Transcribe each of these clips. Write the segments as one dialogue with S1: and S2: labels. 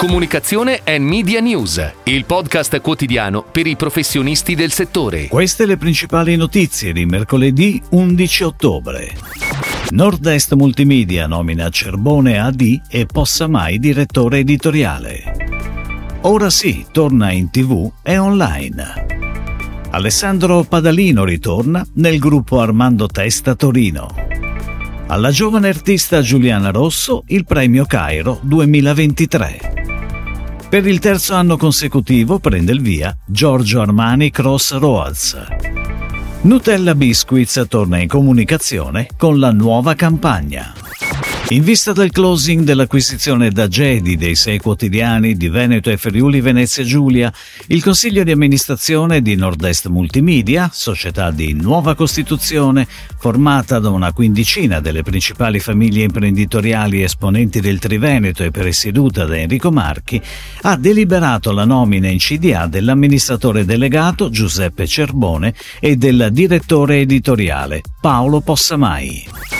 S1: Comunicazione e Media News, il podcast quotidiano per i professionisti del settore.
S2: Queste le principali notizie di mercoledì 11 ottobre. Nord-Est Multimedia nomina Cerbone AD e Possa Mai direttore editoriale. Ora sì, torna in tv e online. Alessandro Padalino ritorna nel gruppo Armando Testa Torino. Alla giovane artista Giuliana Rosso il premio Cairo 2023. Per il terzo anno consecutivo prende il via Giorgio Armani Crossroads. Nutella Biscuits torna in comunicazione con la nuova campagna. In vista del closing dell'acquisizione da Gedi dei sei quotidiani di Veneto e Friuli Venezia Giulia, il Consiglio di amministrazione di Nord-Est Multimedia, società di nuova costituzione, formata da una quindicina delle principali famiglie imprenditoriali esponenti del Triveneto e presieduta da Enrico Marchi, ha deliberato la nomina in CDA dell'amministratore delegato Giuseppe Cerbone e del direttore editoriale Paolo Possamai.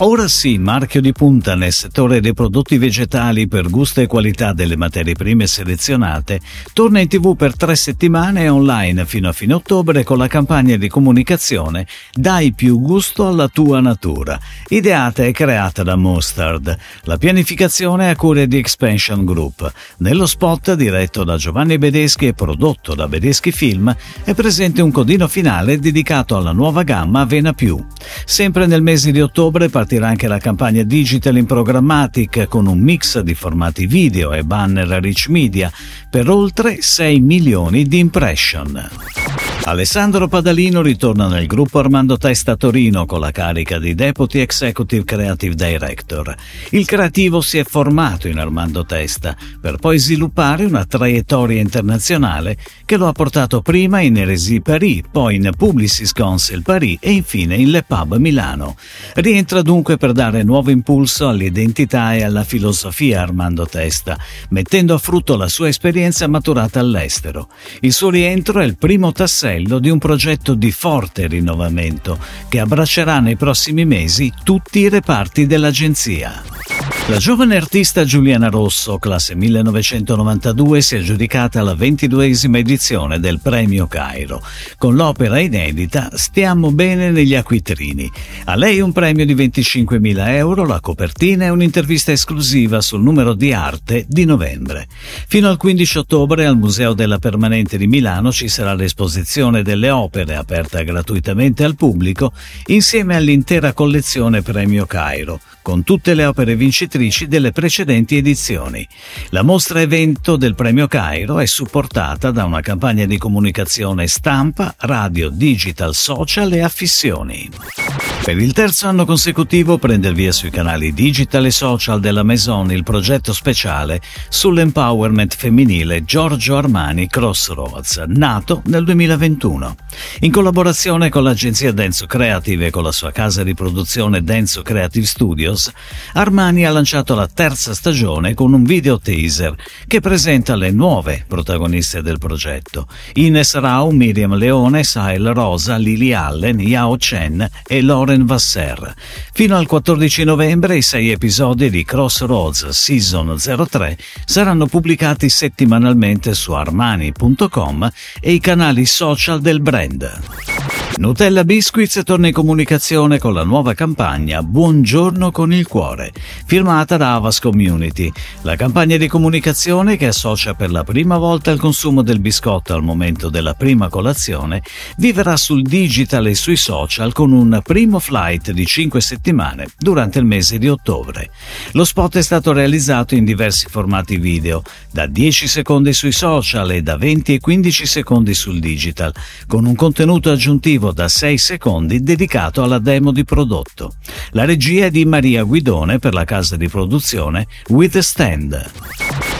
S2: Ora sì, marchio di punta nel settore dei prodotti vegetali per gusto e qualità delle materie prime selezionate, torna in tv per tre settimane e online fino a fine ottobre con la campagna di comunicazione Dai più gusto alla tua natura, ideata e creata da Mustard. La pianificazione è a cura di Expansion Group. Nello spot, diretto da Giovanni Bedeschi e prodotto da Bedeschi Film, è presente un codino finale dedicato alla nuova gamma Avena Più. Sempre nel mese di ottobre partirà anche la campagna Digital in Programmatic con un mix di formati video e banner rich media per oltre 6 milioni di impression. Alessandro Padalino ritorna nel gruppo Armando Testa Torino con la carica di Deputy Executive Creative Director. Il creativo si è formato in Armando Testa per poi sviluppare una traiettoria internazionale che lo ha portato prima in Eresy Paris, poi in Publicis Council Paris e infine in Le Pub Milano. Rientra dunque per dare nuovo impulso all'identità e alla filosofia Armando Testa, mettendo a frutto la sua esperienza maturata all'estero. Il suo rientro è il primo tassello tassello di un progetto di forte rinnovamento che abbraccerà nei prossimi mesi tutti i reparti dell'agenzia. La giovane artista Giuliana Rosso, classe 1992, si è aggiudicata la ventiduesima edizione del Premio Cairo, con l'opera inedita Stiamo bene negli acquitrini. A lei un premio di 25.000 euro, la copertina e un'intervista esclusiva sul numero di arte di novembre. Fino al 15 ottobre al Museo della Permanente di Milano ci sarà l'esposizione delle opere aperta gratuitamente al pubblico insieme all'intera collezione Premio Cairo, con tutte le opere vincitrici delle precedenti edizioni. La mostra evento del Premio Cairo è supportata da una campagna di comunicazione stampa, radio, digital, social e affissioni. Per il terzo anno consecutivo prende il via sui canali digital e social della Maison il progetto speciale sull'empowerment femminile Giorgio Armani Crossroads, nato nel 2021. In collaborazione con l'agenzia Denso Creative e con la sua casa di produzione Denso Creative Studios, Armani ha lanciato la terza stagione con un video teaser che presenta le nuove protagoniste del progetto: Ines Rao, Miriam Leone, Sahel Rosa, Lily Allen, Yao Chen e Lauren Vasser. Fino al 14 novembre i sei episodi di Crossroads Season 03 saranno pubblicati settimanalmente su armani.com e i canali social del brand. Nutella Biscuits torna in comunicazione con la nuova campagna Buongiorno con il cuore, firmata da Avas Community, la campagna di comunicazione che associa per la prima volta il consumo del biscotto al momento della prima colazione, vivrà sul digital e sui social con un primo flight di 5 settimane durante il mese di ottobre. Lo spot è stato realizzato in diversi formati video, da 10 secondi sui social e da 20 e 15 secondi sul digital, con un contenuto aggiuntivo esclusivo da 6 secondi dedicato alla demo di prodotto. La regia è di Maria Guidone per la casa di produzione With Stand.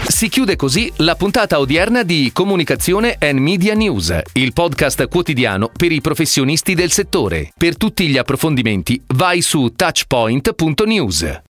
S1: Si chiude così la puntata odierna di Comunicazione and Media News, il podcast quotidiano per i professionisti del settore. Per tutti gli approfondimenti vai su touchpoint.news.